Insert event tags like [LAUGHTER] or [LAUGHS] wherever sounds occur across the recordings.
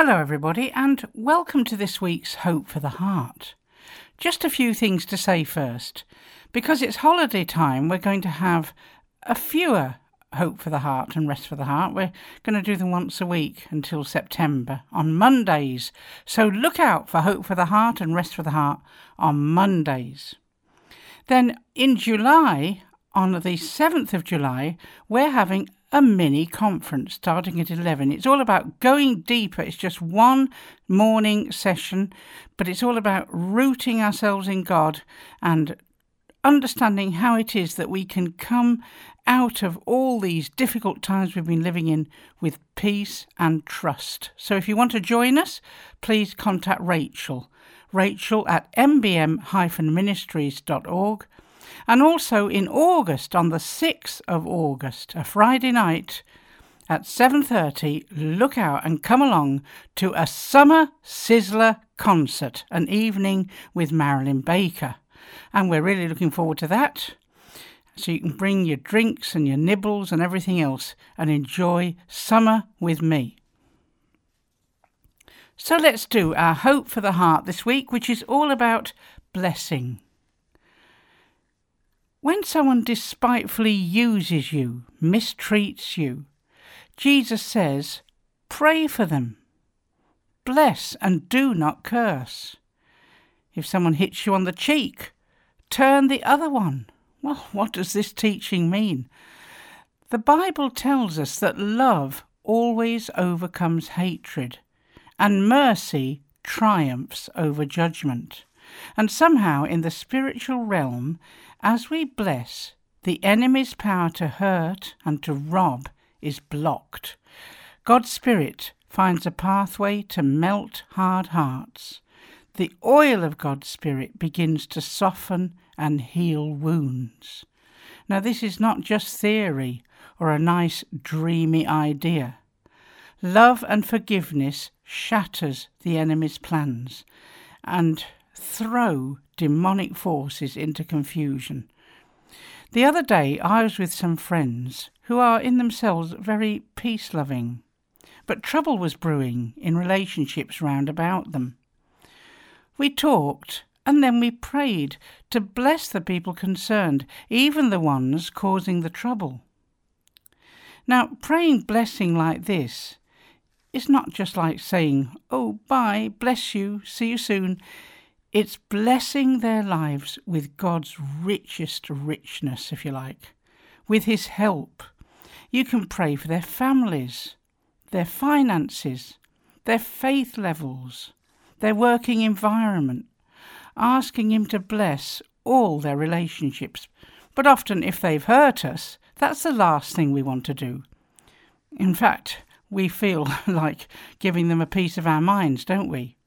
Hello, everybody, and welcome to this week's Hope for the Heart. Just a few things to say first. Because it's holiday time, we're going to have a fewer Hope for the Heart and Rest for the Heart. We're going to do them once a week until September on Mondays. So look out for Hope for the Heart and Rest for the Heart on Mondays. Then in July, on the 7th of July, we're having a mini conference starting at 11. It's all about going deeper. It's just one morning session, but it's all about rooting ourselves in God and understanding how it is that we can come out of all these difficult times we've been living in with peace and trust. So if you want to join us, please contact Rachel. Rachel at mbm-ministries.org and also in August, on the 6th of August, a Friday night at 7.30, look out and come along to a Summer Sizzler concert, an evening with Marilyn Baker. And we're really looking forward to that. So you can bring your drinks and your nibbles and everything else and enjoy summer with me. So let's do our Hope for the Heart this week, which is all about blessing. When someone despitefully uses you, mistreats you, Jesus says, pray for them. Bless and do not curse. If someone hits you on the cheek, turn the other one. Well, [LAUGHS] what does this teaching mean? The Bible tells us that love always overcomes hatred, and mercy triumphs over judgment. And somehow, in the spiritual realm, as we bless, the enemy's power to hurt and to rob is blocked. God's Spirit finds a pathway to melt hard hearts. The oil of God's Spirit begins to soften and heal wounds. Now, this is not just theory or a nice dreamy idea. Love and forgiveness shatters the enemy's plans and throw demonic forces into confusion. The other day I was with some friends who are in themselves very peace loving, but trouble was brewing in relationships round about them. We talked and then we prayed to bless the people concerned, even the ones causing the trouble. Now, praying blessing like this is not just like saying, Oh, bye, bless you, see you soon. It's blessing their lives with God's richest richness, if you like, with His help. You can pray for their families, their finances, their faith levels, their working environment, asking Him to bless all their relationships. But often, if they've hurt us, that's the last thing we want to do. In fact, we feel [LAUGHS] like giving them a piece of our minds, don't we?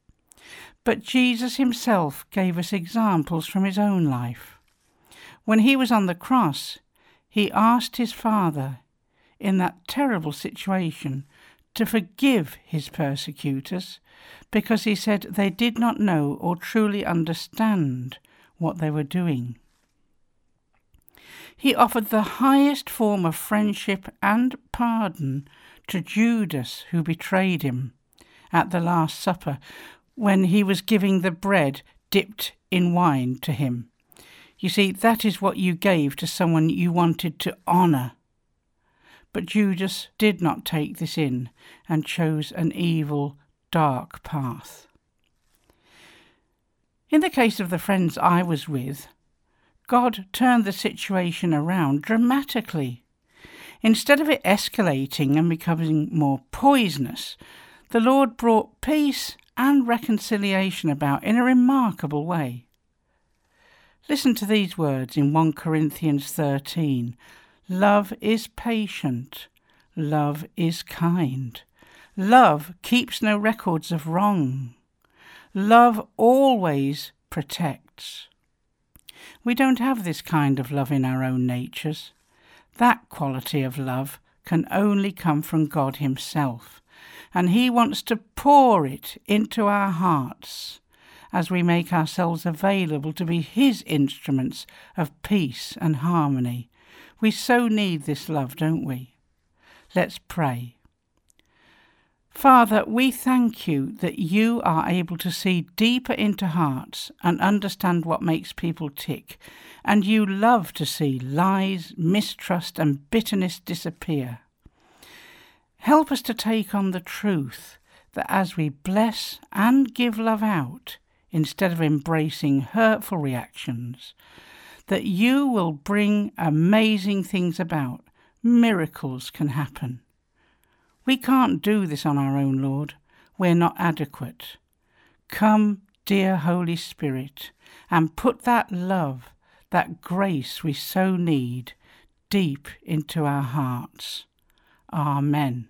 But Jesus himself gave us examples from his own life. When he was on the cross, he asked his Father, in that terrible situation, to forgive his persecutors, because he said they did not know or truly understand what they were doing. He offered the highest form of friendship and pardon to Judas, who betrayed him at the Last Supper, when he was giving the bread dipped in wine to him. You see, that is what you gave to someone you wanted to honour. But Judas did not take this in and chose an evil, dark path. In the case of the friends I was with, God turned the situation around dramatically. Instead of it escalating and becoming more poisonous, the Lord brought peace and reconciliation about in a remarkable way. Listen to these words in 1 Corinthians 13 Love is patient, love is kind, love keeps no records of wrong, love always protects. We don't have this kind of love in our own natures. That quality of love can only come from God Himself and He wants to pour it into our hearts as we make ourselves available to be His instruments of peace and harmony. We so need this love, don't we? Let's pray. Father, we thank you that you are able to see deeper into hearts and understand what makes people tick, and you love to see lies, mistrust, and bitterness disappear. Help us to take on the truth that as we bless and give love out, instead of embracing hurtful reactions, that you will bring amazing things about. Miracles can happen. We can't do this on our own, Lord. We're not adequate. Come, dear Holy Spirit, and put that love, that grace we so need, deep into our hearts. Amen.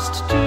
This